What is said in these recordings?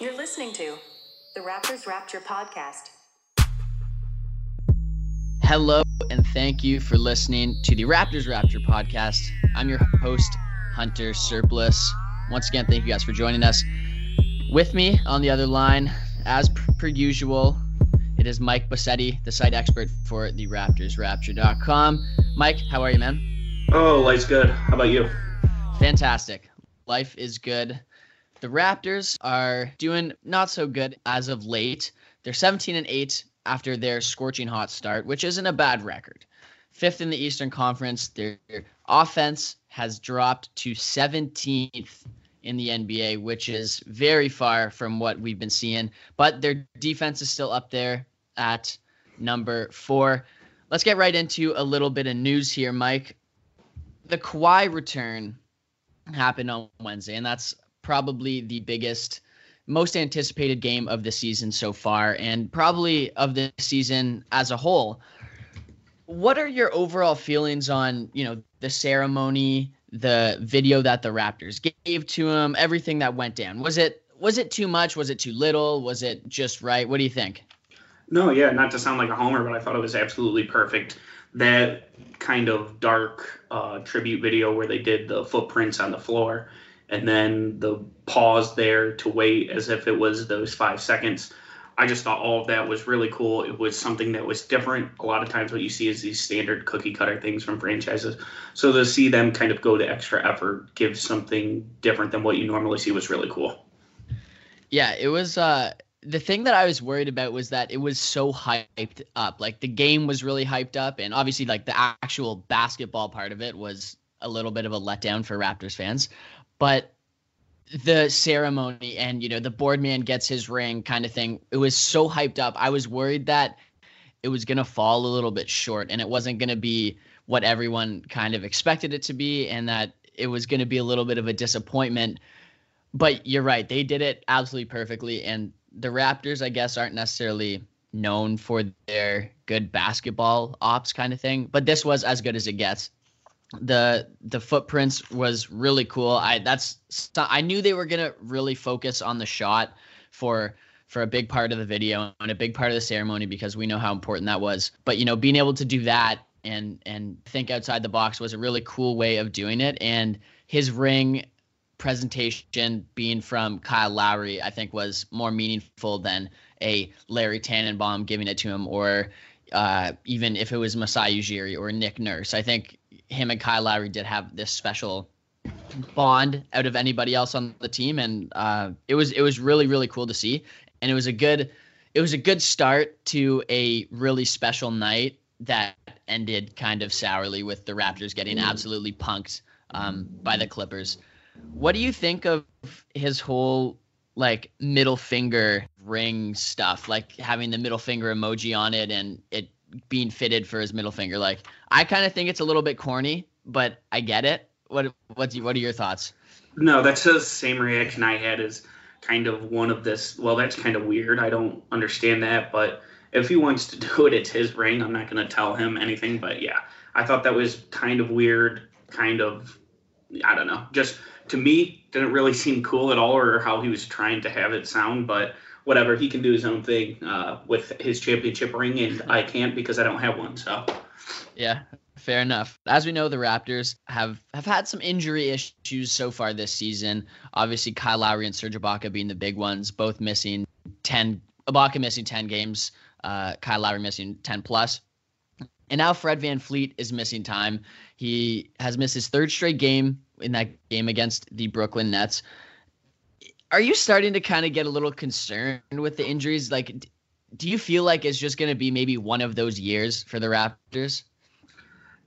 You're listening to the Raptors Rapture podcast. Hello, and thank you for listening to the Raptors Rapture podcast. I'm your host, Hunter Surplus. Once again, thank you guys for joining us. With me on the other line, as per usual, it is Mike Bassetti, the site expert for the RaptorsRapture.com. Mike, how are you, man? Oh, life's good. How about you? Fantastic. Life is good. The Raptors are doing not so good as of late. They're 17 and 8 after their scorching hot start, which isn't a bad record. Fifth in the Eastern Conference, their offense has dropped to 17th in the NBA, which is very far from what we've been seeing. But their defense is still up there at number four. Let's get right into a little bit of news here, Mike. The Kawhi return happened on Wednesday, and that's probably the biggest, most anticipated game of the season so far, and probably of the season as a whole. What are your overall feelings on, you know, the ceremony, the video that the Raptors gave to him, everything that went down? Was it was it too much? Was it too little? Was it just right? What do you think? No, yeah, not to sound like a homer, but I thought it was absolutely perfect. That kind of dark uh, tribute video where they did the footprints on the floor and then the pause there to wait as if it was those five seconds. I just thought all of that was really cool. It was something that was different. A lot of times, what you see is these standard cookie cutter things from franchises. So to see them kind of go to extra effort, give something different than what you normally see was really cool. Yeah, it was. Uh, the thing that I was worried about was that it was so hyped up. Like the game was really hyped up, and obviously, like the actual basketball part of it was a little bit of a letdown for Raptors fans. But the ceremony and you know the board man gets his ring kind of thing it was so hyped up. I was worried that it was going to fall a little bit short and it wasn't going to be what everyone kind of expected it to be and that it was going to be a little bit of a disappointment. But you're right they did it absolutely perfectly and the raptors i guess aren't necessarily known for their good basketball ops kind of thing but this was as good as it gets the the footprints was really cool. I that's I knew they were gonna really focus on the shot for for a big part of the video and a big part of the ceremony because we know how important that was. But you know, being able to do that and and think outside the box was a really cool way of doing it. And his ring presentation being from Kyle Lowry, I think was more meaningful than a Larry Tannenbaum giving it to him or uh, even if it was Masai Ujiri or Nick Nurse. I think him and Kyle Lowry did have this special bond out of anybody else on the team, and uh, it was it was really really cool to see, and it was a good it was a good start to a really special night that ended kind of sourly with the Raptors getting mm. absolutely punked um, by the Clippers. What do you think of his whole like middle finger ring stuff, like having the middle finger emoji on it and it being fitted for his middle finger. Like I kind of think it's a little bit corny, but I get it. What what's what are your thoughts? No, that's the same reaction I had as kind of one of this. Well, that's kind of weird. I don't understand that, but if he wants to do it, it's his ring. I'm not going to tell him anything, but yeah, I thought that was kind of weird, kind of, I don't know, just to me didn't really seem cool at all, or how he was trying to have it sound, but whatever, he can do his own thing uh, with his championship ring, and I can't because I don't have one. So yeah, fair enough. As we know, the Raptors have have had some injury issues so far this season. Obviously, Kyle Lowry and Serge Ibaka being the big ones, both missing ten. Ibaka missing ten games, uh, Kyle Lowry missing ten plus. And now Fred VanVleet is missing time. He has missed his third straight game in that game against the Brooklyn Nets. Are you starting to kind of get a little concerned with the injuries? Like, do you feel like it's just going to be maybe one of those years for the Raptors?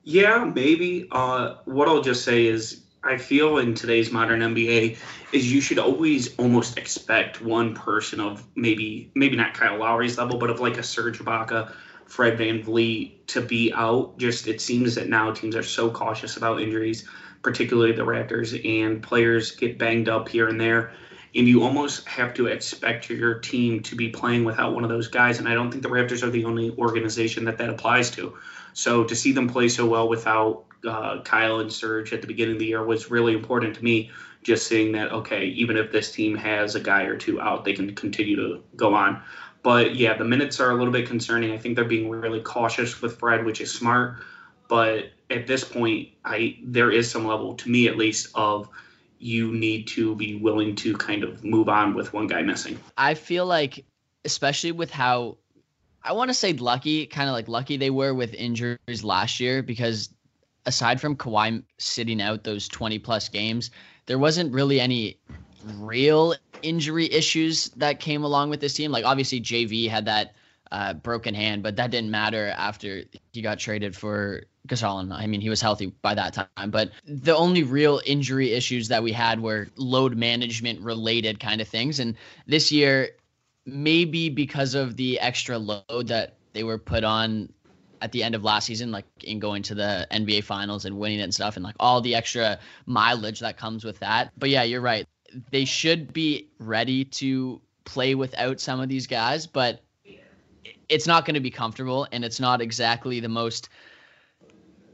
Yeah, maybe. Uh, what I'll just say is, I feel in today's modern NBA is you should always almost expect one person of maybe maybe not Kyle Lowry's level, but of like a Serge Ibaka, Fred Van VanVleet to be out. Just it seems that now teams are so cautious about injuries, particularly the Raptors, and players get banged up here and there. And you almost have to expect your team to be playing without one of those guys. And I don't think the Raptors are the only organization that that applies to. So to see them play so well without uh, Kyle and Serge at the beginning of the year was really important to me. Just seeing that, okay, even if this team has a guy or two out, they can continue to go on. But yeah, the minutes are a little bit concerning. I think they're being really cautious with Fred, which is smart. But at this point, I there is some level, to me at least, of you need to be willing to kind of move on with one guy missing. I feel like, especially with how I want to say lucky, kind of like lucky they were with injuries last year because aside from Kawhi sitting out those 20 plus games, there wasn't really any real injury issues that came along with this team. Like obviously JV had that uh, broken hand, but that didn't matter after he got traded for Gasol. I mean, he was healthy by that time. But the only real injury issues that we had were load management related kind of things. And this year, maybe because of the extra load that they were put on at the end of last season, like in going to the NBA finals and winning it and stuff, and like all the extra mileage that comes with that. But yeah, you're right. They should be ready to play without some of these guys, but it's not going to be comfortable and it's not exactly the most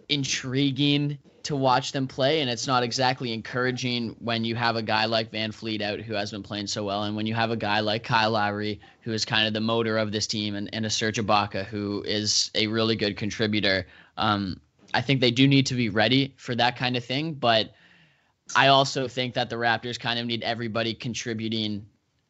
intriguing to watch them play, and it's not exactly encouraging when you have a guy like VanVleet out who has been playing so well, and when you have a guy like Kyle Lowry who is kind of the motor of this team, and, and a Serge Ibaka who is a really good contributor. Um, I think they do need to be ready for that kind of thing, but I also think that the Raptors kind of need everybody contributing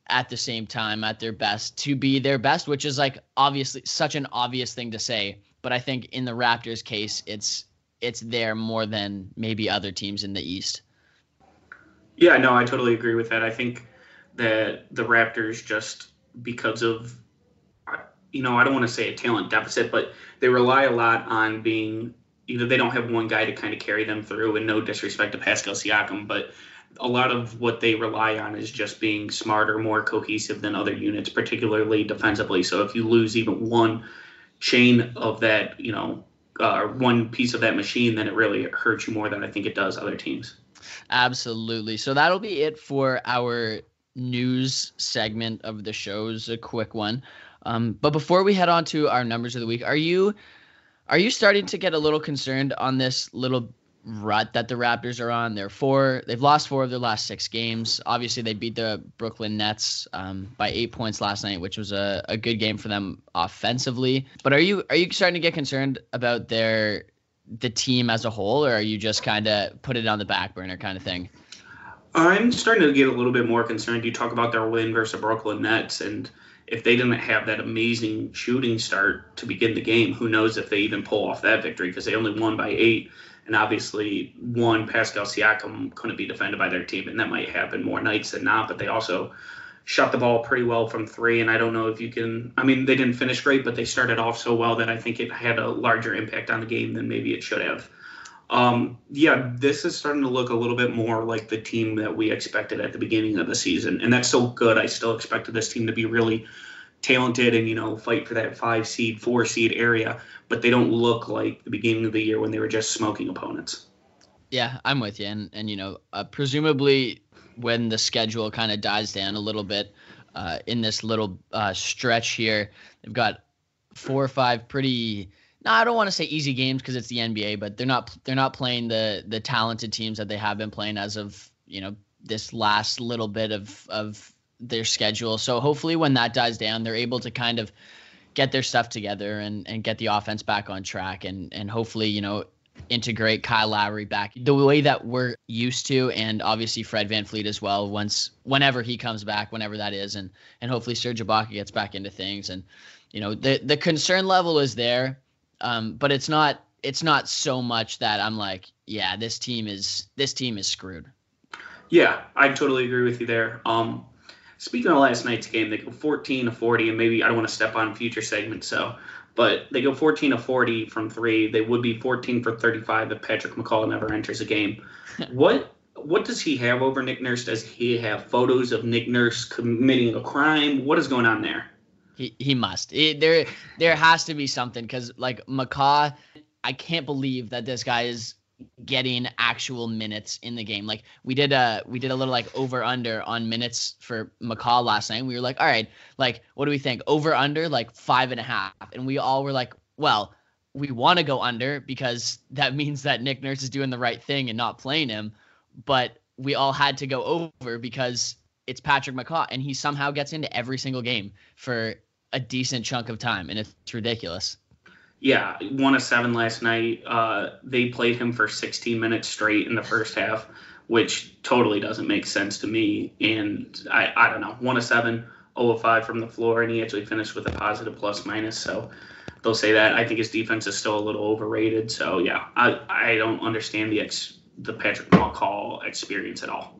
at the same time at their best to be their best, which is like obviously such an obvious thing to say. But I think in the Raptors case, it's it's there more than maybe other teams in the East. Yeah, no, I totally agree with that. I think that the Raptors just because of you know, I don't want to say a talent deficit, but they rely a lot on being either they don't have one guy to kind of carry them through, and no disrespect to Pascal Siakam, but a lot of what they rely on is just being smarter, more cohesive than other units, particularly defensively. So if you lose even one chain of that, you know, uh, one piece of that machine, then it really hurts you more than I think it does other teams. Absolutely. So that'll be it for our news segment of the shows. A quick one. Um, but before we head on to our numbers of the week, are you are you starting to get a little concerned on this little rut that the Raptors are on. They're four. They've lost four of their last six games. Obviously, they beat the Brooklyn Nets um, by eight points last night, which was a, a good game for them offensively. But are you are you starting to get concerned about their the team as a whole, or are you just kind of put it on the back burner kind of thing? I'm starting to get a little bit more concerned. You talk about their win versus Brooklyn Nets, and if they didn't have that amazing shooting start to begin the game, who knows if they even pull off that victory because they only won by eight. And obviously, one, Pascal Siakam couldn't be defended by their team, and that might happen more nights than not. But they also shot the ball pretty well from three. And I don't know if you can, I mean, they didn't finish great, but they started off so well that I think it had a larger impact on the game than maybe it should have. Um, yeah, this is starting to look a little bit more like the team that we expected at the beginning of the season. And that's so good. I still expected this team to be really talented and, you know, fight for that five seed, four seed area but they don't look like the beginning of the year when they were just smoking opponents. Yeah, I'm with you, and and you know, uh, presumably when the schedule kind of dies down a little bit uh, in this little uh, stretch here. They've got four or five pretty. No, I don't want to say easy games because it's the NBA, but they're not they're not playing the the talented teams that they have been playing as of you know this last little bit of of their schedule. So hopefully when that dies down, they're able to kind of get their stuff together and and get the offense back on track and and hopefully you know integrate Kyle Lowry back the way that we're used to, and obviously Fred VanVleet as well. Once, whenever he comes back, whenever that is, and and hopefully Serge Ibaka gets back into things. And you know, the the concern level is there, um, but it's not it's not so much that I'm like, yeah, this team is this team is screwed. Yeah, I totally agree with you there. Um, speaking of last night's game, they go 14 to 40, and maybe I don't want to step on future segments, so but they go 14 to 40 from three. They would be 14 for 35 if Patrick McCaw never enters a game. what what does he have over Nick Nurse? Does he have photos of Nick Nurse committing a crime? What is going on there? He he must. It, there there has to be something because like McCaw, I can't believe that this guy is getting actual minutes in the game. Like we did a we did a little like over under on minutes for McCaw last night. We were like, all right, like what do we think? Over under like five and a half. And we all were like, well, we want to go under because that means that Nick Nurse is doing the right thing and not playing him. But we all had to go over because it's Patrick McCaw and he somehow gets into every single game for a decent chunk of time and it's ridiculous yeah, one of seven last night. Uh, they played him for 16 minutes straight in the first half, which totally doesn't make sense to me. And I, I don't know, one of seven, 0 of 5 from the floor, and he actually finished with a positive plus minus. So they'll say that. I think his defense is still a little overrated. So yeah, I, I don't understand the ex, the Patrick McCaw experience at all.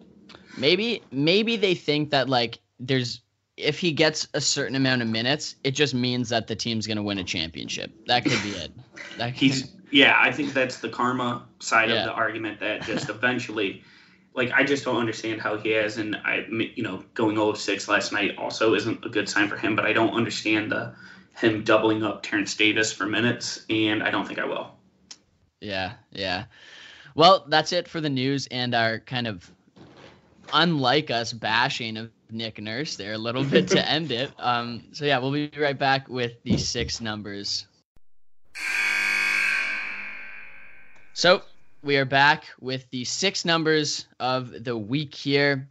Maybe maybe they think that like there's if he gets a certain amount of minutes, it just means that the team's going to win a championship. That could be it. That He's yeah, I think that's the karma side yeah. of the argument that just eventually like I just don't understand how he has and I you know going 0 6 last night also isn't a good sign for him, but I don't understand the him doubling up Terence Davis for minutes and I don't think I will. Yeah, yeah. Well, that's it for the news and our kind of unlike us bashing of Nick Nurse there a little bit to end it. Um, so yeah, we'll be right back with the six numbers. So we are back with the six numbers of the week here.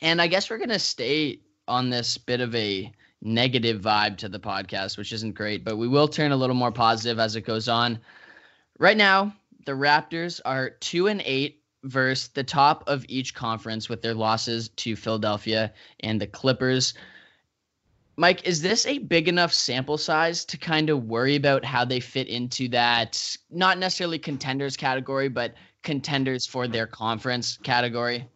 And I guess we're going to stay on this bit of a negative vibe to the podcast, which isn't great, but we will turn a little more positive as it goes on. Right now, the Raptors are two and eight versus the top of each conference with their losses to Philadelphia and the Clippers. Mike, is this a big enough sample size to kind of worry about how they fit into that, not necessarily contenders category, but contenders for their conference category?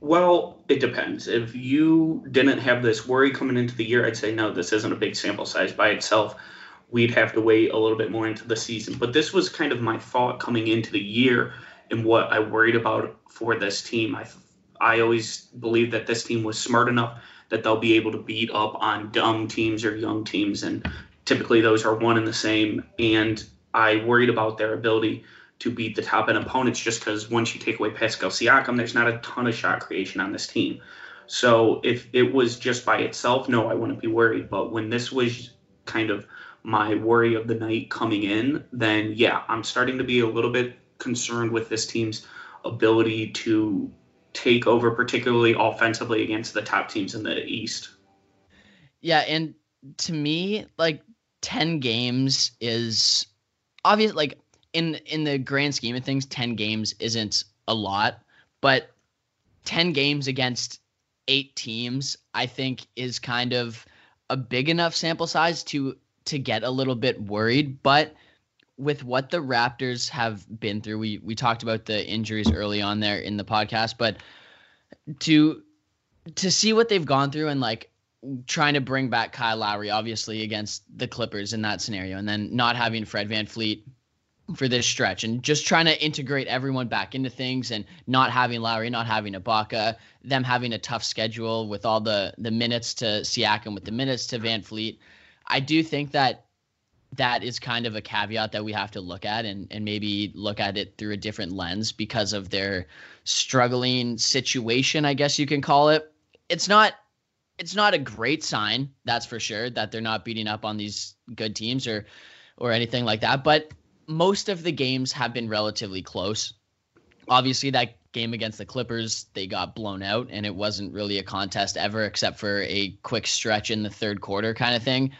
Well, it depends. If you didn't have this worry coming into the year, I'd say no, this isn't a big sample size by itself. We'd have to wait a little bit more into the season. But this was kind of my thought coming into the year and what I worried about for this team. I I always believed that this team was smart enough that they'll be able to beat up on dumb teams or young teams, and typically those are one and the same. And I worried about their ability to beat the top end opponents just because once you take away Pascal Siakam, there's not a ton of shot creation on this team. So if it was just by itself, no, I wouldn't be worried. But when this was kind of my worry of the night coming in, then yeah, I'm starting to be a little bit concerned with this team's ability to take over, particularly offensively against the top teams in the East. Yeah, and to me, like ten games is obvious. Like in in the grand scheme of things, ten games isn't a lot, but ten games against eight teams, I think, is kind of a big enough sample size to to get a little bit worried. But with what the Raptors have been through, we we talked about the injuries early on there in the podcast, but to to see what they've gone through and like trying to bring back Kyle Lowry, obviously against the Clippers in that scenario, and then not having Fred VanVleet for this stretch and just trying to integrate everyone back into things and not having Lowry, not having Ibaka, them having a tough schedule with all the the minutes to Siakam, with the minutes to VanVleet. I do think that that is kind of a caveat that we have to look at and, and maybe look at it through a different lens because of their struggling situation, I guess you can call it. It's not it's not a great sign, that's for sure, that they're not beating up on these good teams or or anything like that. But most of the games have been relatively close. Obviously, that game against the Clippers, they got blown out, and it wasn't really a contest ever, except for a quick stretch in the third quarter kind of thing.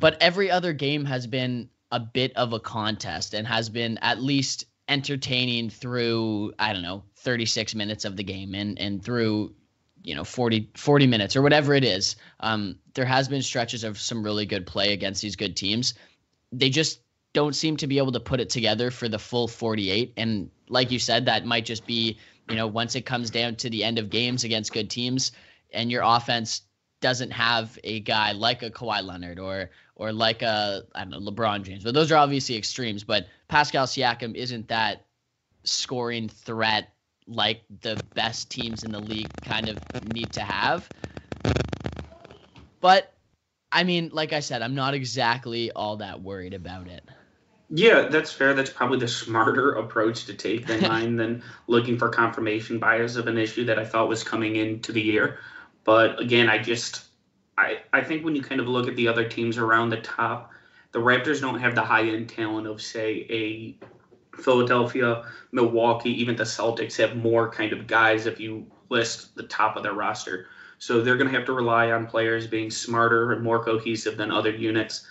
But every other game has been a bit of a contest and has been at least entertaining through, I don't know, 36 minutes of the game and, and through, you know, 40, 40 minutes or whatever it is. Um, there has been stretches of some really good play against these good teams. They just don't seem to be able to put it together for the full 48. And like you said, that might just be, you know, once it comes down to the end of games against good teams and your offense doesn't have a guy like a Kawhi Leonard or or like a I don't know LeBron James, but those are obviously extremes. But Pascal Siakam isn't that scoring threat like the best teams in the league kind of need to have. But I mean, like I said, I'm not exactly all that worried about it. Yeah, that's fair. That's probably the smarter approach to take than mine than looking for confirmation bias of an issue that I thought was coming into the year. But again, I just I, I think when you kind of look at the other teams around the top, the Raptors don't have the high end talent of say a Philadelphia, Milwaukee, even the Celtics have more kind of guys if you list the top of their roster. So they're going to have to rely on players being smarter and more cohesive than other units.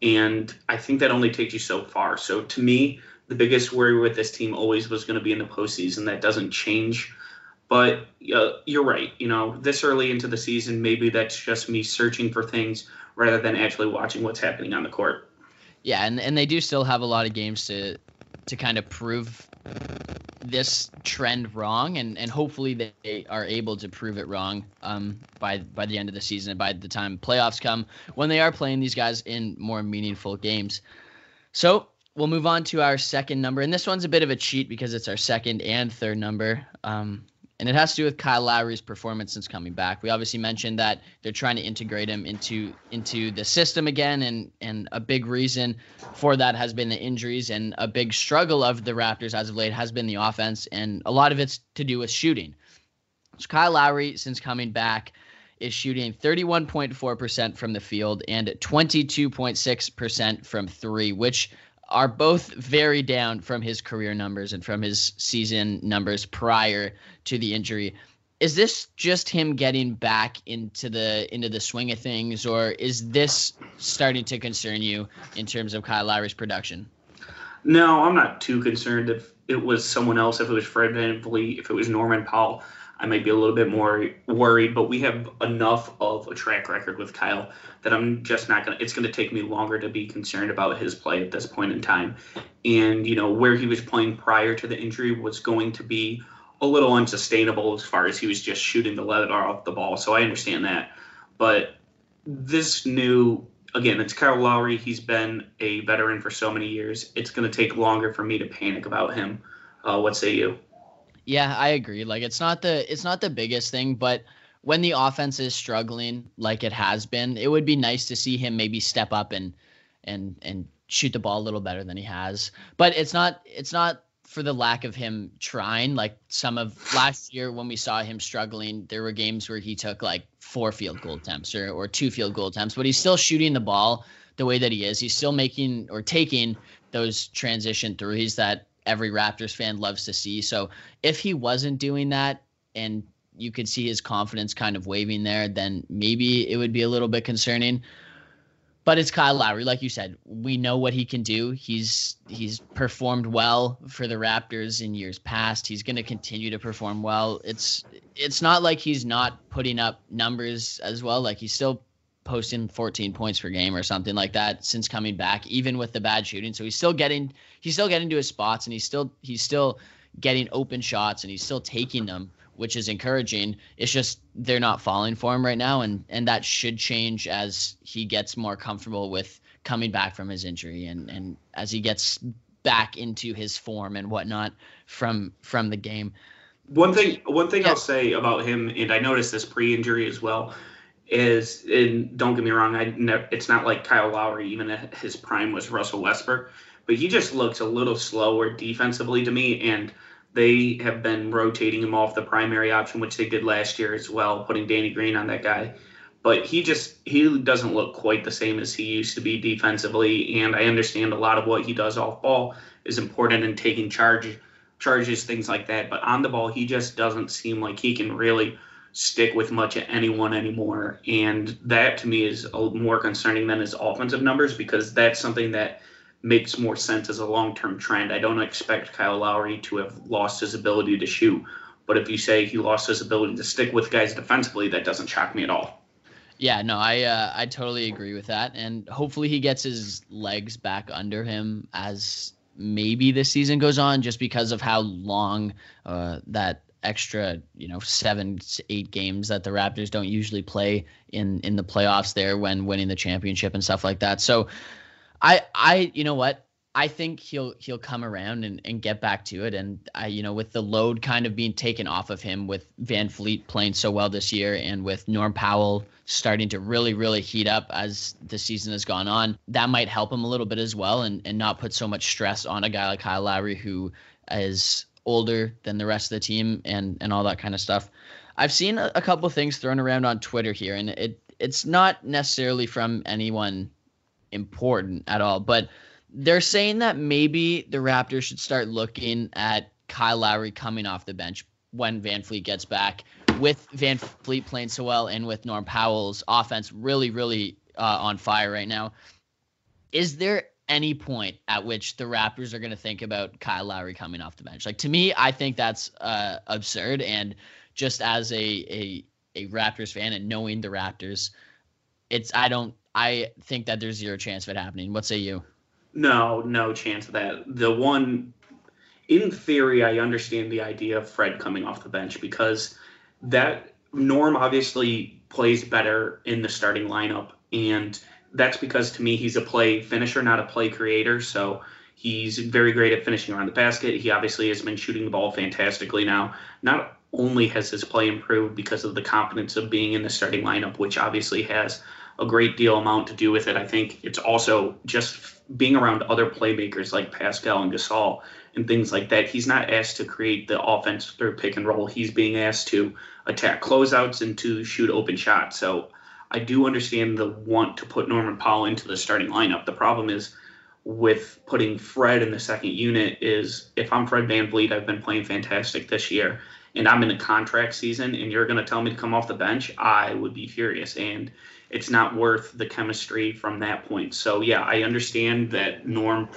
And I think that only takes you so far. So to me, the biggest worry with this team always was going to be in the postseason. That doesn't change. But uh, you're right. You know, this early into the season, maybe that's just me searching for things rather than actually watching what's happening on the court. Yeah, and, and they do still have a lot of games to to kind of prove this trend wrong, and, and hopefully they are able to prove it wrong um, by by the end of the season and by the time playoffs come when they are playing these guys in more meaningful games. So we'll move on to our second number, and this one's a bit of a cheat because it's our second and third number. Um, and it has to do with Kyle Lowry's performance since coming back. We obviously mentioned that they're trying to integrate him into into the system again, and and a big reason for that has been the injuries, and a big struggle of the Raptors as of late has been the offense, and a lot of it's to do with shooting. So Kyle Lowry, since coming back, is shooting 31.4% from the field and 22.6% from three, which are both very down from his career numbers and from his season numbers prior to the injury. Is this just him getting back into the into the swing of things, or is this starting to concern you in terms of Kyle Lowry's production? No, I'm not too concerned if it was someone else, if it was Fred VanVleet, if it was Norman Powell. I might be a little bit more worried, but we have enough of a track record with Kyle that I'm just not going to, it's going to take me longer to be concerned about his play at this point in time. And, you know, where he was playing prior to the injury was going to be a little unsustainable as far as he was just shooting the leather off the ball. So I understand that. But this new, again, it's Kyle Lowry. He's been a veteran for so many years. It's going to take longer for me to panic about him. Uh, what say you? Yeah, I agree. Like it's not the it's not the biggest thing, but when the offense is struggling like it has been, it would be nice to see him maybe step up and and and shoot the ball a little better than he has. But it's not it's not for the lack of him trying. Like some of last year when we saw him struggling, there were games where he took like four field goal attempts or, or two field goal attempts, but he's still shooting the ball the way that he is. He's still making or taking those transition threes that every Raptors fan loves to see. So if he wasn't doing that and you could see his confidence kind of waving there, then maybe it would be a little bit concerning. But it's Kyle Lowry, like you said. We know what he can do. He's he's performed well for the Raptors in years past. He's going to continue to perform well. It's it's not like he's not putting up numbers as well. Like he's still posting 14 points per game or something like that since coming back, even with the bad shooting. So he's still getting he's still getting to his spots and he's still he's still getting open shots and he's still taking them, which is encouraging. It's just they're not falling for him right now, and and that should change as he gets more comfortable with coming back from his injury and and as he gets back into his form and whatnot from from the game. One thing one thing yeah. I'll say about him, and I noticed this pre-injury as well is, and don't get me wrong, I ne- it's not like Kyle Lowry, even at his prime was Russell Westbrook, but he just looks a little slower defensively to me. And they have been rotating him off the primary option, which they did last year as well, putting Danny Green on that guy. But he just he doesn't look quite the same as he used to be defensively. And I understand a lot of what he does off ball is important in taking charge charges, things like that. But on the ball, he just doesn't seem like he can really stick with much of anyone anymore. And that to me is more concerning than his offensive numbers because that's something that makes more sense as a long term trend. I don't expect Kyle Lowry to have lost his ability to shoot. But if you say he lost his ability to stick with guys defensively, that doesn't shock me at all. Yeah, no, I uh, I totally agree with that, and hopefully he gets his legs back under him as maybe this season goes on, just because of how long uh, that extra you know seven eight games that the Raptors don't usually play in in the playoffs there when winning the championship and stuff like that. So I I you know what I think he'll he'll come around and, and get back to it. And I, you know, with the load kind of being taken off of him with VanVleet playing so well this year and with Norm Powell starting to really, really heat up as the season has gone on, that might help him a little bit as well and, and not put so much stress on a guy like Kyle Lowry who is older than the rest of the team and, and all that kind of stuff. I've seen a, a couple things thrown around on Twitter here, and it it's not necessarily from anyone important at all, but they're saying that maybe the Raptors should start looking at Kyle Lowry coming off the bench when VanVleet gets back, with VanVleet playing so well and with Norm Powell's offense really, really uh, on fire right now. Is there any point at which the Raptors are going to think about Kyle Lowry coming off the bench? Like to me, I think that's uh, absurd. And just as a, a a Raptors fan and knowing the Raptors, it's I don't I think that there's zero chance of it happening. What say you? No, no chance of that. The one, in theory, I understand the idea of Fred coming off the bench because that Norm obviously plays better in the starting lineup, and that's because to me he's a play finisher, not a play creator. So he's very great at finishing around the basket. He obviously has been shooting the ball fantastically now. Not only has his play improved because of the confidence of being in the starting lineup, which obviously has a great deal amount to do with it. I think it's also just being around other playmakers like Pascal and Gasol and things like that. He's not asked to create the offense through pick and roll. He's being asked to attack closeouts and to shoot open shots. So I do understand the want to put Norman Powell into the starting lineup. The problem is with putting Fred in the second unit is if I'm Fred Van VanVleet, I've been playing fantastic this year and I'm in a contract season and you're going to tell me to come off the bench, I would be furious. And it's not worth the chemistry from that point. So yeah, I understand that Norm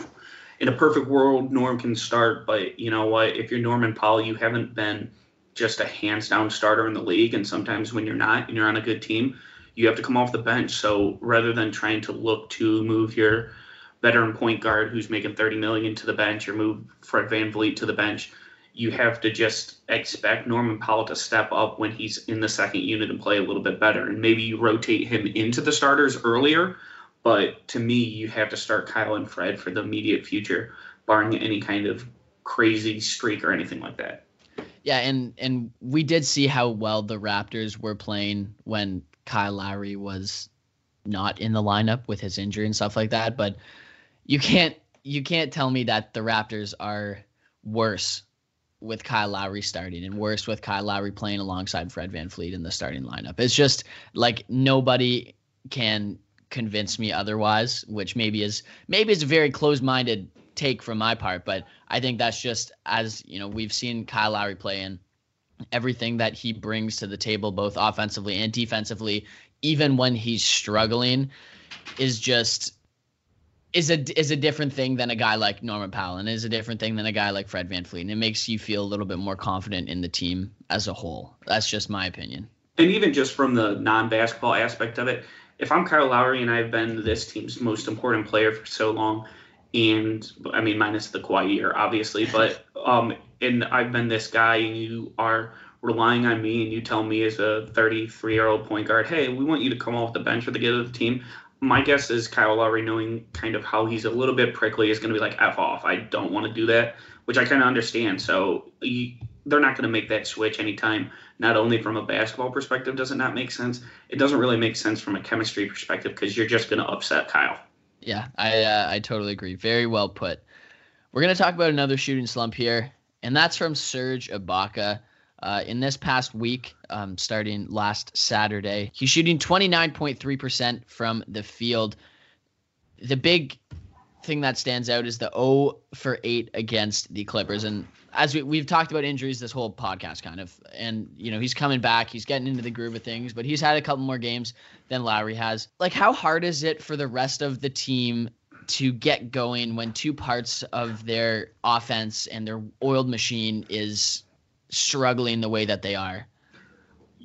in a perfect world, Norm can start, but you know what? If you're Norman Powell, you haven't been just a hands down starter in the league. And sometimes when you're not and you're on a good team, you have to come off the bench. So rather than trying to look to move your veteran point guard who's making 30 million to the bench or move Fred Van VanVleet to the bench, you have to just expect Norman Powell to step up when he's in the second unit and play a little bit better. And maybe you rotate him into the starters earlier. But to me, you have to start Kyle and Fred for the immediate future, barring any kind of crazy streak or anything like that. Yeah, and and we did see how well the Raptors were playing when Kyle Lowry was not in the lineup with his injury and stuff like that. But you can't you can't tell me that the Raptors are worse with Kyle Lowry starting and worse with Kyle Lowry playing alongside Fred VanVleet in the starting lineup. It's just like nobody can convince me otherwise, which maybe is maybe is a very closed-minded take from my part, but I think that's just as, you know, we've seen Kyle Lowry play in everything that he brings to the table both offensively and defensively even when he's struggling is just is a is a different thing than a guy like Norman Powell and is a different thing than a guy like Fred Van VanVleet. And it makes you feel a little bit more confident in the team as a whole. That's just my opinion. And even just from the non-basketball aspect of it, if I'm Kyle Lowry and I've been this team's most important player for so long, and I mean minus the Kawhi year, obviously, but um, and I've been this guy, and you are relying on me, and you tell me as a 33 year old point guard, hey, we want you to come off the bench for the good of the team my guess is Kyle Lowry, knowing kind of how he's a little bit prickly, is going to be like, F off. I don't want to do that, which I kind of understand. So you, they're not going to make that switch anytime. Not only from a basketball perspective does it not make sense, it doesn't really make sense from a chemistry perspective because you're just going to upset Kyle. Yeah, I uh, I totally agree. Very well put. We're to talk about another shooting slump here, and that's from Serge Ibaka. Uh, in this past week, um, starting last Saturday, he's shooting 29.3% from the field. The big thing that stands out is the 0 for 8 against the Clippers. And as we, we've talked about injuries this whole podcast, kind of, and you know he's coming back, he's getting into the groove of things, but he's had a couple more games than Lowry has. Like, how hard is it for the rest of the team to get going when two parts of their offense and their oiled machine is struggling the way that they are?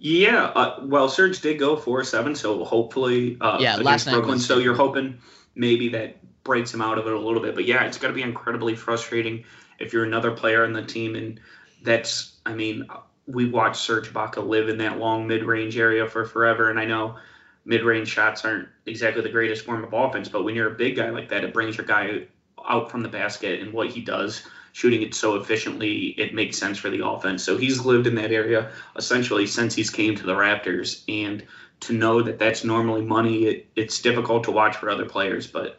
Yeah, uh, well, Serge did go four seven, so hopefully, uh, yeah, against Brooklyn. So you're hoping maybe that breaks him out of it a little bit. But yeah, it's going to be incredibly frustrating if you're another player on the team, and that's, I mean, we watched Serge Ibaka live in that long mid-range area for forever, and I know mid-range shots aren't exactly the greatest form of offense, but when you're a big guy like that, it brings your guy out from the basket, and what he does shooting it so efficiently, it makes sense for the offense. So he's lived in that area essentially since he's came to the Raptors, and to know that that's normally money, it, it's difficult to watch for other players. But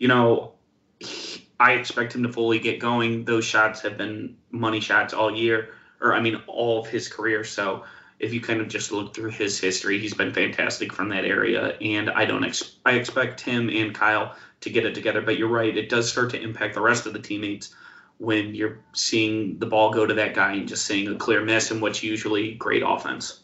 you know, I expect him to fully get going. Those shots have been money shots all year, or I mean, all of his career. So if you kind of just look through his history, he's been fantastic from that area, and I don't ex- I expect him and Kyle to get it together. But you're right, it does start to impact the rest of the teammates when you're seeing the ball go to that guy and just seeing a clear miss in what's usually great offense.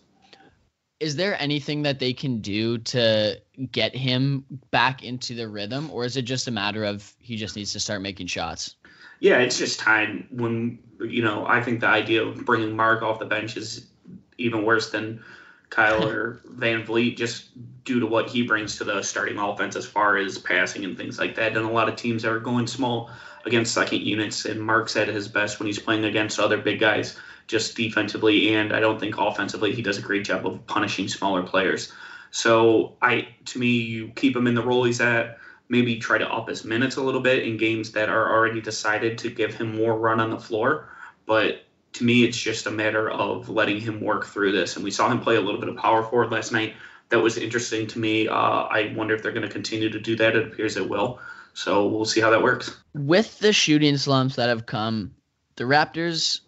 Is there anything that they can do to get him back into the rhythm, or is it just a matter of he just needs to start making shots? Yeah, it's just time. When you know, I think the idea of bringing Mark off the bench is even worse than Kyle or VanVleet, just due to what he brings to the starting offense as far as passing and things like that. And a lot of teams are going small against second units, and Mark's at his best when he's playing against other big guys, just defensively, and I don't think offensively he does a great job of punishing smaller players. So I, to me, you keep him in the role he's at. Maybe try to up his minutes a little bit in games that are already decided to give him more run on the floor. But to me, it's just a matter of letting him work through this. And we saw him play a little bit of power forward last night. That was interesting to me. Uh, I wonder if they're going to continue to do that. It appears it will. So we'll see how that works. With the shooting slumps that have come, the Raptors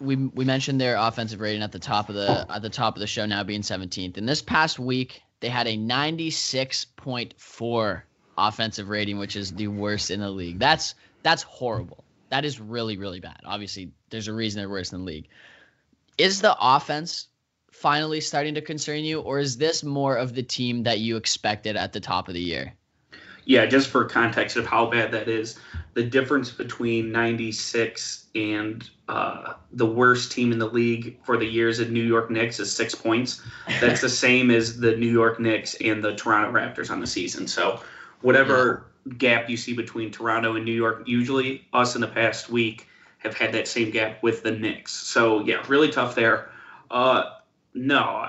we we mentioned their offensive rating at the top of the at the top of the show now being 17th. And this past week they had a 96.4 offensive rating, which is the worst in the league. That's that's horrible. That is really really bad. Obviously, there's a reason they're worse in the league. Is the offense finally starting to concern you, or is this more of the team that you expected at the top of the year? Yeah, just for context of how bad that is, the difference between 96 and uh, the worst team in the league for the years of New York Knicks is six points. That's the same as the New York Knicks and the Toronto Raptors on the season. So, whatever yeah. gap you see between Toronto and New York, usually us in the past week have had that same gap with the Knicks. So, yeah, really tough there. Uh, no,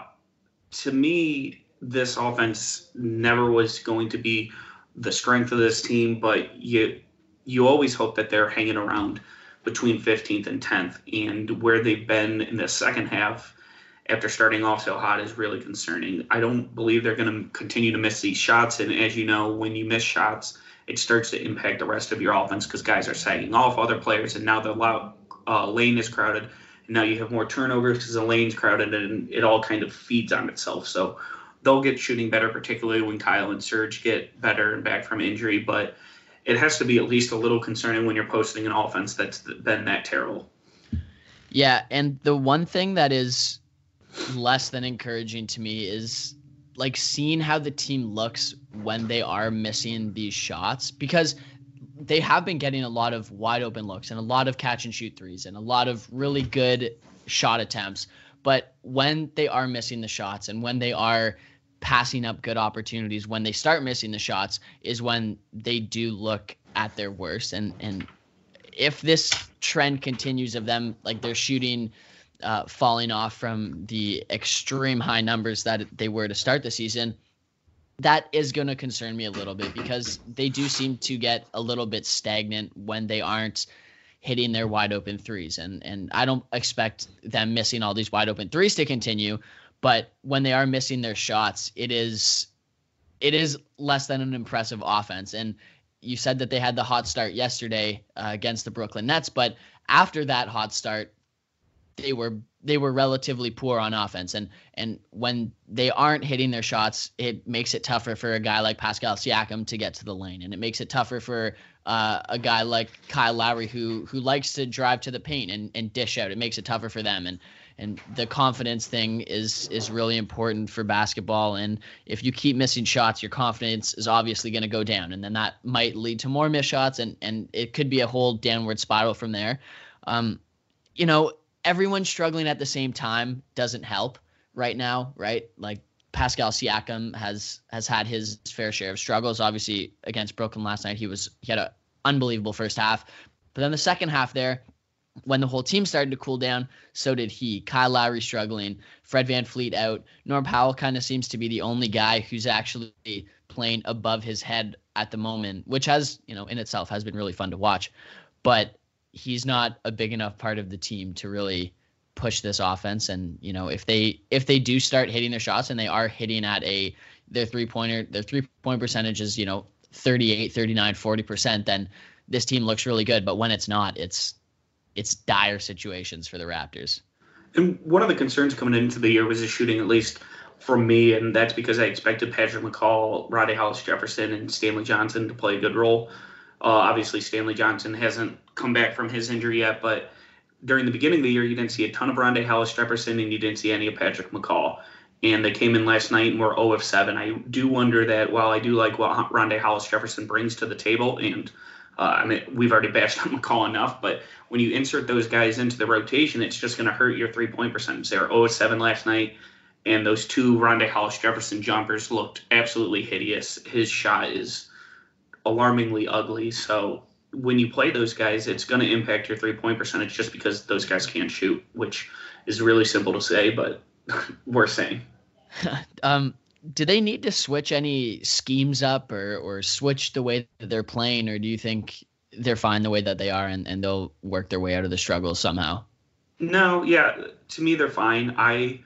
to me, this offense never was going to be the strength of this team, but you you always hope that they're hanging around between 15th and 10th. And where they've been in the second half after starting off so hot is really concerning. I don't believe they're going to continue to miss these shots. And as you know, when you miss shots, it starts to impact the rest of your offense because guys are sagging off other players, and now the uh, lane is crowded. And now you have more turnovers because the lane's crowded, and it all kind of feeds on itself. So they'll get shooting better, particularly when Kyle and Serge get better and back from injury. But it has to be at least a little concerning when you're posting an offense that's been that terrible. Yeah, and the one thing that is less than encouraging to me is like seeing how the team looks when they are missing these shots because they have been getting a lot of wide open looks and a lot of catch and shoot threes and a lot of really good shot attempts. But when they are missing the shots and when they are passing up good opportunities when they start missing the shots is when they do look at their worst and and if this trend continues of them like they're shooting uh, falling off from the extreme high numbers that they were to start the season that is going to concern me a little bit because they do seem to get a little bit stagnant when they aren't hitting their wide open threes. And and I don't expect them missing all these wide open threes to continue, but when they are missing their shots, it is it is less than an impressive offense. And you said that they had the hot start yesterday uh, against the Brooklyn Nets, but after that hot start, they were they were relatively poor on offense. And and when they aren't hitting their shots it makes it tougher for a guy like Pascal Siakam to get to the lane. And it makes it tougher for uh, a guy like Kyle Lowry who who likes to drive to the paint and, and dish out. It makes it tougher for them. And and the confidence thing is is really important for basketball and if you keep missing shots your confidence is obviously going to go down and then that might lead to more missed shots and and it could be a whole downward spiral from there um you know everyone struggling at the same time doesn't help right now, right? Like Pascal Siakam has has had his fair share of struggles. Obviously, against Brooklyn last night, he was he had an unbelievable first half, but then the second half there, when the whole team started to cool down, so did he. Kyle Lowry struggling, Fred VanVleet out. Norm Powell kind of seems to be the only guy who's actually playing above his head at the moment, which has, you know, in itself has been really fun to watch. But he's not a big enough part of the team to really push this offense and you know if they if they do start hitting their shots and they are hitting at a their three pointer their three point percentage is you know 38 39 40% then this team looks really good but when it's not it's it's dire situations for the raptors and one of the concerns coming into the year was the shooting at least for me and that's because i expected patrick mccaw rondae hollis jefferson and stanley johnson to play a good role uh, obviously, Stanley Johnson hasn't come back from his injury yet, but during the beginning of the year, you didn't see a ton of Rondae Hollis Jefferson and you didn't see any of Patrick McCaw. And they came in last night and were 0 of 7. I do wonder that while I do like what Rondae Hollis Jefferson brings to the table, and uh, I mean, we've already bashed on McCaw enough, but when you insert those guys into the rotation, it's just going to hurt your three point percentage. They were 0 of 7 last night, and those two Rondae Hollis Jefferson jumpers looked absolutely hideous. His shot is alarmingly ugly. So when you play those guys, it's going to impact your three point percentage just because those guys can't shoot, which is really simple to say, but we're saying. um, do they need to switch any schemes up or, or switch the way that they're playing, or do you think they're fine the way that they are and, and they'll work their way out of the struggle somehow? No, yeah, to me they're fine. I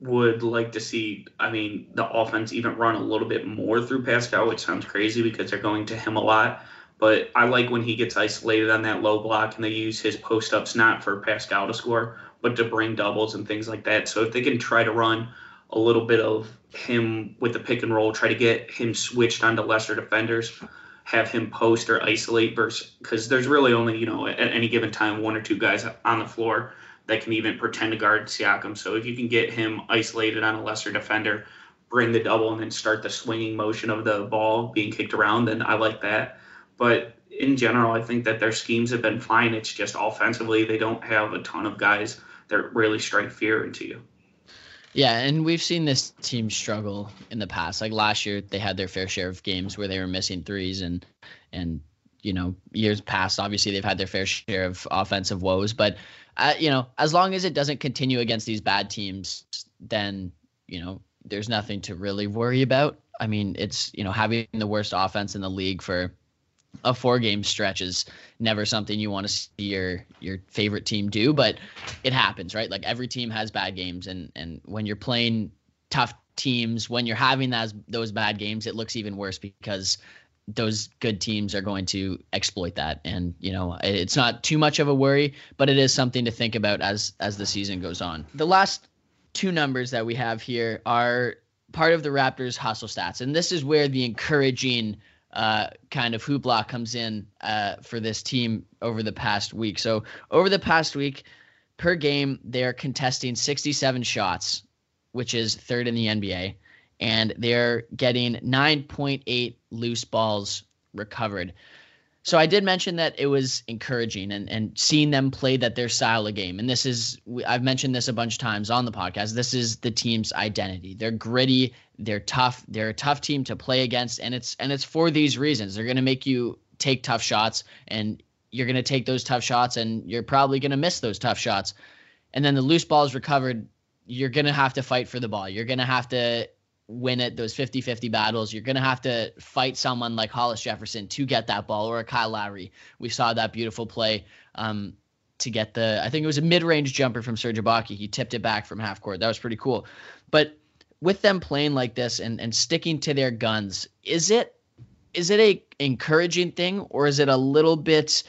would like to see, I mean, the offense even run a little bit more through Pascal, which sounds crazy because they're going to him a lot. But I like when he gets isolated on that low block and they use his post ups not for Pascal to score, but to bring doubles and things like that. So if they can try to run a little bit of him with the pick and roll, try to get him switched onto lesser defenders, have him post or isolate versus because there's really only, you know, at any given time, one or two guys on the floor that can even pretend to guard Siakam. So if you can get him isolated on a lesser defender, bring the double, and then start the swinging motion of the ball being kicked around, then I like that. But in general, I think that their schemes have been fine. It's just offensively, they don't have a ton of guys that really strike fear into you. Yeah, and we've seen this team struggle in the past. Like last year, they had their fair share of games where they were missing threes, and and you know years past, obviously they've had their fair share of offensive woes. But uh, you know, as long as it doesn't continue against these bad teams, then you know there's nothing to really worry about. I mean, it's you know having the worst offense in the league for a four game stretch is never something you want to see your your favorite team do, but it happens, right? Like every team has bad games, and and when you're playing tough teams, when you're having those those bad games, it looks even worse because those good teams are going to exploit that and you know it's not too much of a worry but it is something to think about as as the season goes on the last two numbers that we have here are part of the raptors hustle stats and this is where the encouraging uh, kind of hoopla comes in uh, for this team over the past week so over the past week per game they're contesting 67 shots which is third in the nba and they're getting 9.8 loose balls recovered. So I did mention that it was encouraging and, and seeing them play that their style of game. And this is I've mentioned this a bunch of times on the podcast. This is the team's identity. They're gritty, they're tough, they're a tough team to play against, and it's and it's for these reasons. They're gonna make you take tough shots and you're gonna take those tough shots and you're probably gonna miss those tough shots. And then the loose balls recovered, you're gonna have to fight for the ball. You're gonna have to win it, those 50 50 battles. You're going to have to fight someone like Hollis Jefferson to get that ball or a Kyle Lowry. We saw that beautiful play um, to get the, I think it was a mid range jumper from Serge Ibaka. He tipped it back from half court. That was pretty cool. But with them playing like this and, and sticking to their guns, is it is it a encouraging thing or is it a little bit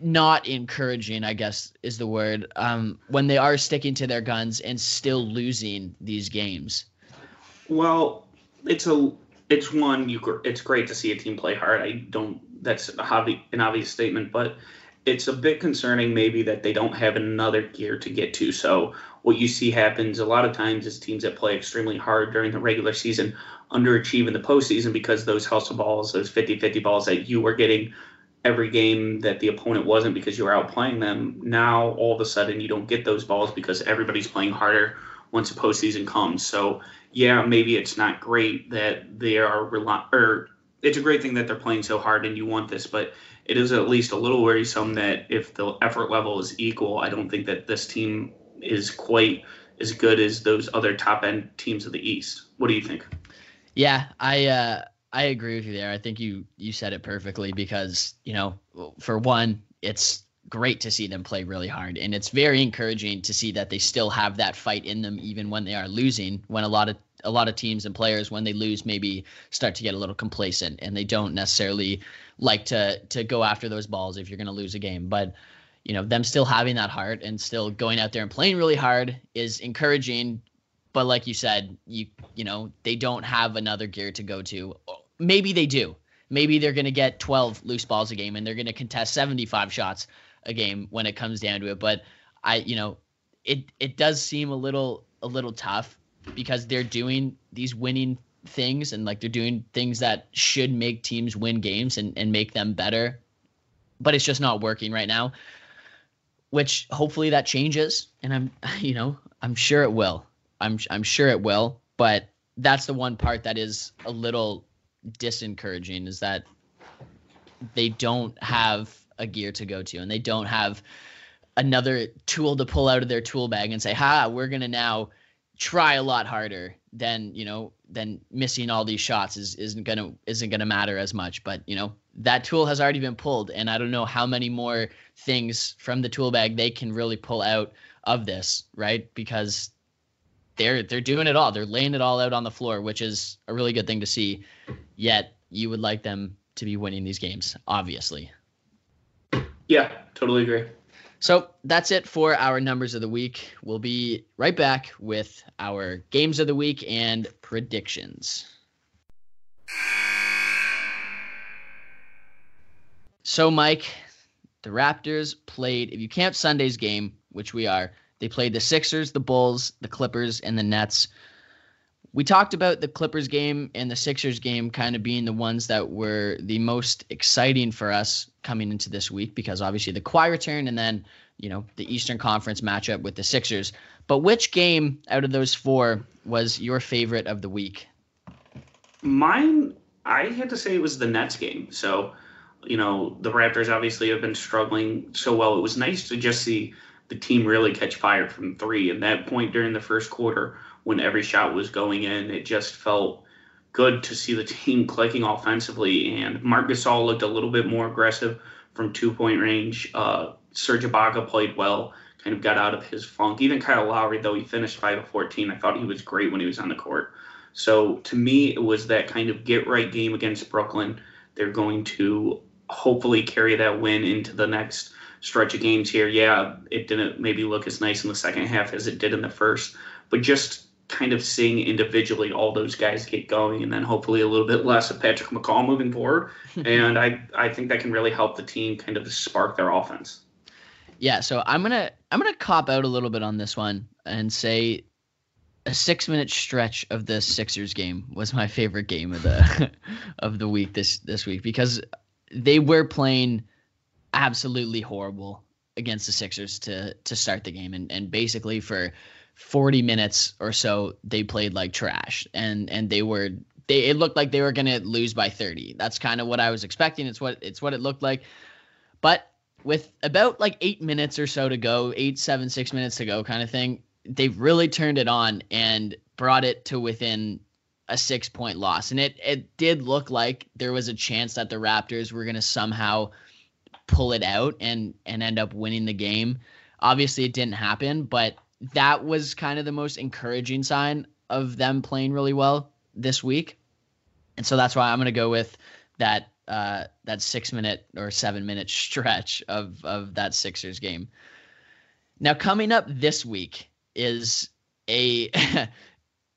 not encouraging, I guess is the word, um, when they are sticking to their guns and still losing these games? Well, it's a it's one you it's great to see a team play hard. I don't that's a hobby, an obvious statement, but it's a bit concerning maybe that they don't have another gear to get to. So what you see happens a lot of times is teams that play extremely hard during the regular season underachieve in the postseason because those hustle balls, those 50-50 balls that you were getting every game that the opponent wasn't because you were outplaying them. Now all of a sudden you don't get those balls because everybody's playing harder once the postseason comes. So yeah, maybe it's not great that they are rely or it's a great thing that they're playing so hard and you want this, but it is at least a little worrisome that if the effort level is equal, I don't think that this team is quite as good as those other top end teams of the East. What do you think? Yeah, I uh, I agree with you there. I think you you said it perfectly because you know, for one, it's great to see them play really hard, and it's very encouraging to see that they still have that fight in them even when they are losing. When a lot of a lot of teams and players when they lose maybe start to get a little complacent and they don't necessarily like to to go after those balls if you're going to lose a game. But you know them still having that heart and still going out there and playing really hard is encouraging. But like you said you you know they don't have another gear to go to. Maybe they do. Maybe they're going to get 12 loose balls a game and they're going to contest 75 shots a game when it comes down to it but i you know it it does seem a little a little tough because they're doing these winning things and like they're doing things that should make teams win games and, and make them better. But it's just not working right now. Which hopefully that changes. And I'm you know, I'm sure it will. I'm I'm sure it will. But that's the one part that is a little disencouraging is that they don't have a gear to go to and they don't have another tool to pull out of their tool bag and say, ha, we're gonna now try a lot harder then you know then missing all these shots is isn't gonna isn't gonna matter as much. But you know that tool has already been pulled and i don't know how many more things from the tool bag they can really pull out of this right? Because they're they're doing it all. They're laying it all out on the floor which is a really good thing to see. Yet you would like them to be winning these games obviously yeah totally agree so that's it for our numbers of the week. We'll be right back with our games of the week and predictions. So, Mike, the Raptors played, if you count Sunday's game, which we are, they played the Sixers, the Bulls, the Clippers, and the Nets we talked about the Clippers game and the Sixers game kind of being the ones that were the most exciting for us coming into this week because obviously the Kawhi return and then, you know, the Eastern Conference matchup with the Sixers. But which game out of those four was your favorite of the week? Mine, I had to say it was the Nets game. So, you know, the Raptors obviously have been struggling so well. It was nice to just see the team really catch fire from three. And that point during the first quarter, when every shot was going in. It just felt good to see the team clicking offensively. And Marc Gasol looked a little bit more aggressive from two point range. Uh, Serge Ibaka played well, kind of got out of his funk. Even Kyle Lowry, though he finished 5 of 14, I thought he was great when he was on the court. So to me, it was that kind of get right game against Brooklyn. They're going to hopefully carry that win into the next stretch of games here. Yeah, it didn't maybe look as nice in the second half as it did in the first, but just kind of seeing individually all those guys get going, and then hopefully a little bit less of Patrick McCaw moving forward. and I I think that can really help the team kind of spark their offense. Yeah, so I'm gonna I'm gonna cop out a little bit on this one and say a six minute stretch of the Sixers game was my favorite game of the of the week this this week because they were playing absolutely horrible against the Sixers to to start the game and and basically for 40 minutes or so they played like trash and and they were they it looked like they were going to lose by 30 that's kind of what i was expecting it's what it's what it looked like but with about like eight minutes or so to go eight seven six minutes to go kind of thing they've really turned it on and brought it to within a six point loss. And it, it did look like there was a chance that the Raptors were going to somehow pull it out and, and end up winning the game. Obviously, it didn't happen, but that was kind of the most encouraging sign of them playing really well this week. And so that's why I'm going to go with that uh, that six minute or seven minute stretch of of that Sixers game. Now coming up this week is a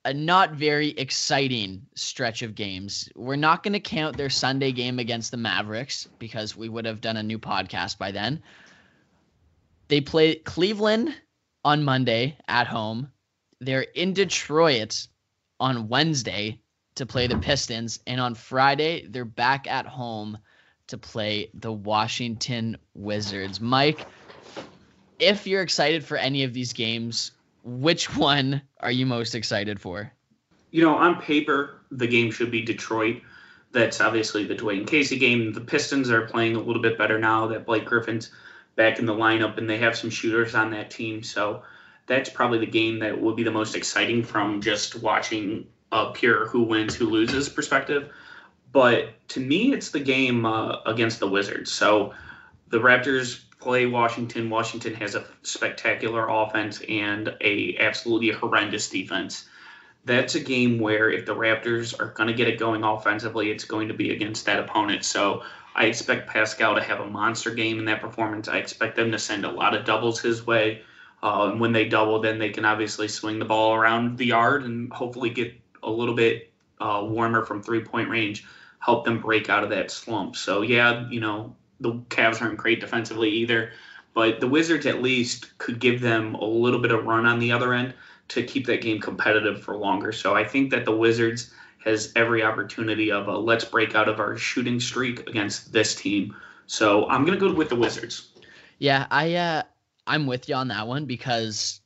a not very exciting stretch of games. We're not going to count their Sunday game against the Mavericks because we would have done a new podcast by then. They play Cleveland on Monday at home. They're in Detroit on Wednesday to play the Pistons, and on Friday they're back at home to play the Washington Wizards. Mike, if you're excited for any of these games, which one are you most excited for? You know, on paper, the game should be Detroit. That's obviously the Dwane Casey game. The Pistons are playing a little bit better now that Blake Griffin's back in the lineup and they have some shooters on that team. So that's probably the game that will be the most exciting from just watching a pure who wins, who loses perspective. But to me, it's the game uh, against the Wizards. So the Raptors play Washington. Washington has a spectacular offense and a absolutely horrendous defense. That's a game where if the Raptors are going to get it going offensively, it's going to be against that opponent. So I expect Pascal to have a monster game in that performance. I expect them to send a lot of doubles his way. Uh, and when they double, then they can obviously swing the ball around the yard and hopefully get a little bit uh, warmer from three point range, help them break out of that slump. So, yeah, you know, the Cavs aren't great defensively either, but the Wizards at least could give them a little bit of run on the other end to keep that game competitive for longer. So I think that the Wizards has every opportunity of a let's break out of our shooting streak against this team. So I'm gonna go with the Wizards. Yeah, I uh, I'm with you on that one because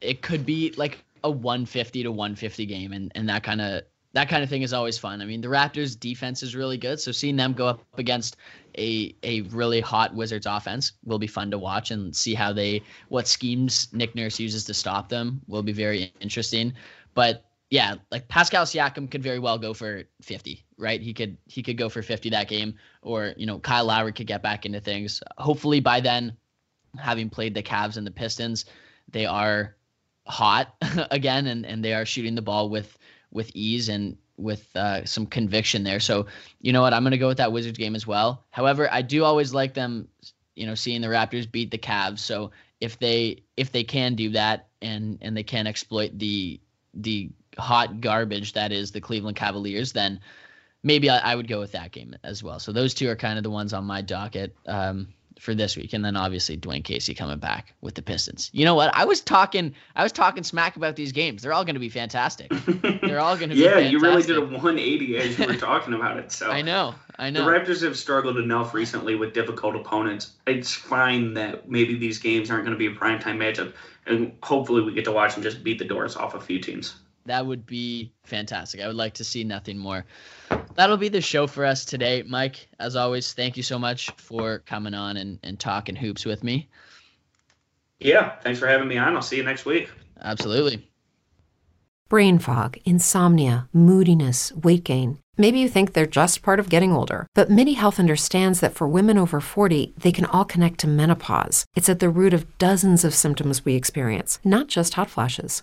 it could be like a 150 to 150 game, and and that kind of that kind of thing is always fun. I mean, the Raptors' defense is really good, so seeing them go up against a a really hot Wizards offense will be fun to watch and see how they what schemes Nick Nurse uses to stop them will be very interesting. But yeah, like Pascal Siakam could very well go for 50, right? He could he could go for 50 that game, or you know Kyle Lowry could get back into things. Hopefully by then, having played the Cavs and the Pistons, they are hot again and and they are shooting the ball with with ease and with uh, some conviction there. So you know what, I'm gonna go with that Wizards game as well. However, I do always like them, you know, seeing the Raptors beat the Cavs. So if they if they can do that and and they can exploit the the hot garbage that is the Cleveland Cavaliers, then maybe I, I would go with that game as well. So those two are kind of the ones on my docket. Um, for this week, and then obviously Dwane Casey coming back with the Pistons. You know what? I was talking, I was talking smack about these games. They're all going to be fantastic. They're all going to yeah, you really did a 180 as you were talking about it. So I know, I know. The Raptors have struggled enough recently with difficult opponents. It's fine that maybe these games aren't going to be a primetime matchup, and hopefully we get to watch them just beat the doors off a few teams. That would be fantastic. I would like to see nothing more. That'll be the show for us today. Mike, as always, thank you so much for coming on and, and talking hoops with me. Yeah, thanks for having me on. I'll see you next week. Absolutely. Brain fog, insomnia, moodiness, weight gain. Maybe you think they're just part of getting older, but MIDI Health understands that for women over 40, they can all connect to menopause. It's at the root of dozens of symptoms we experience, not just hot flashes.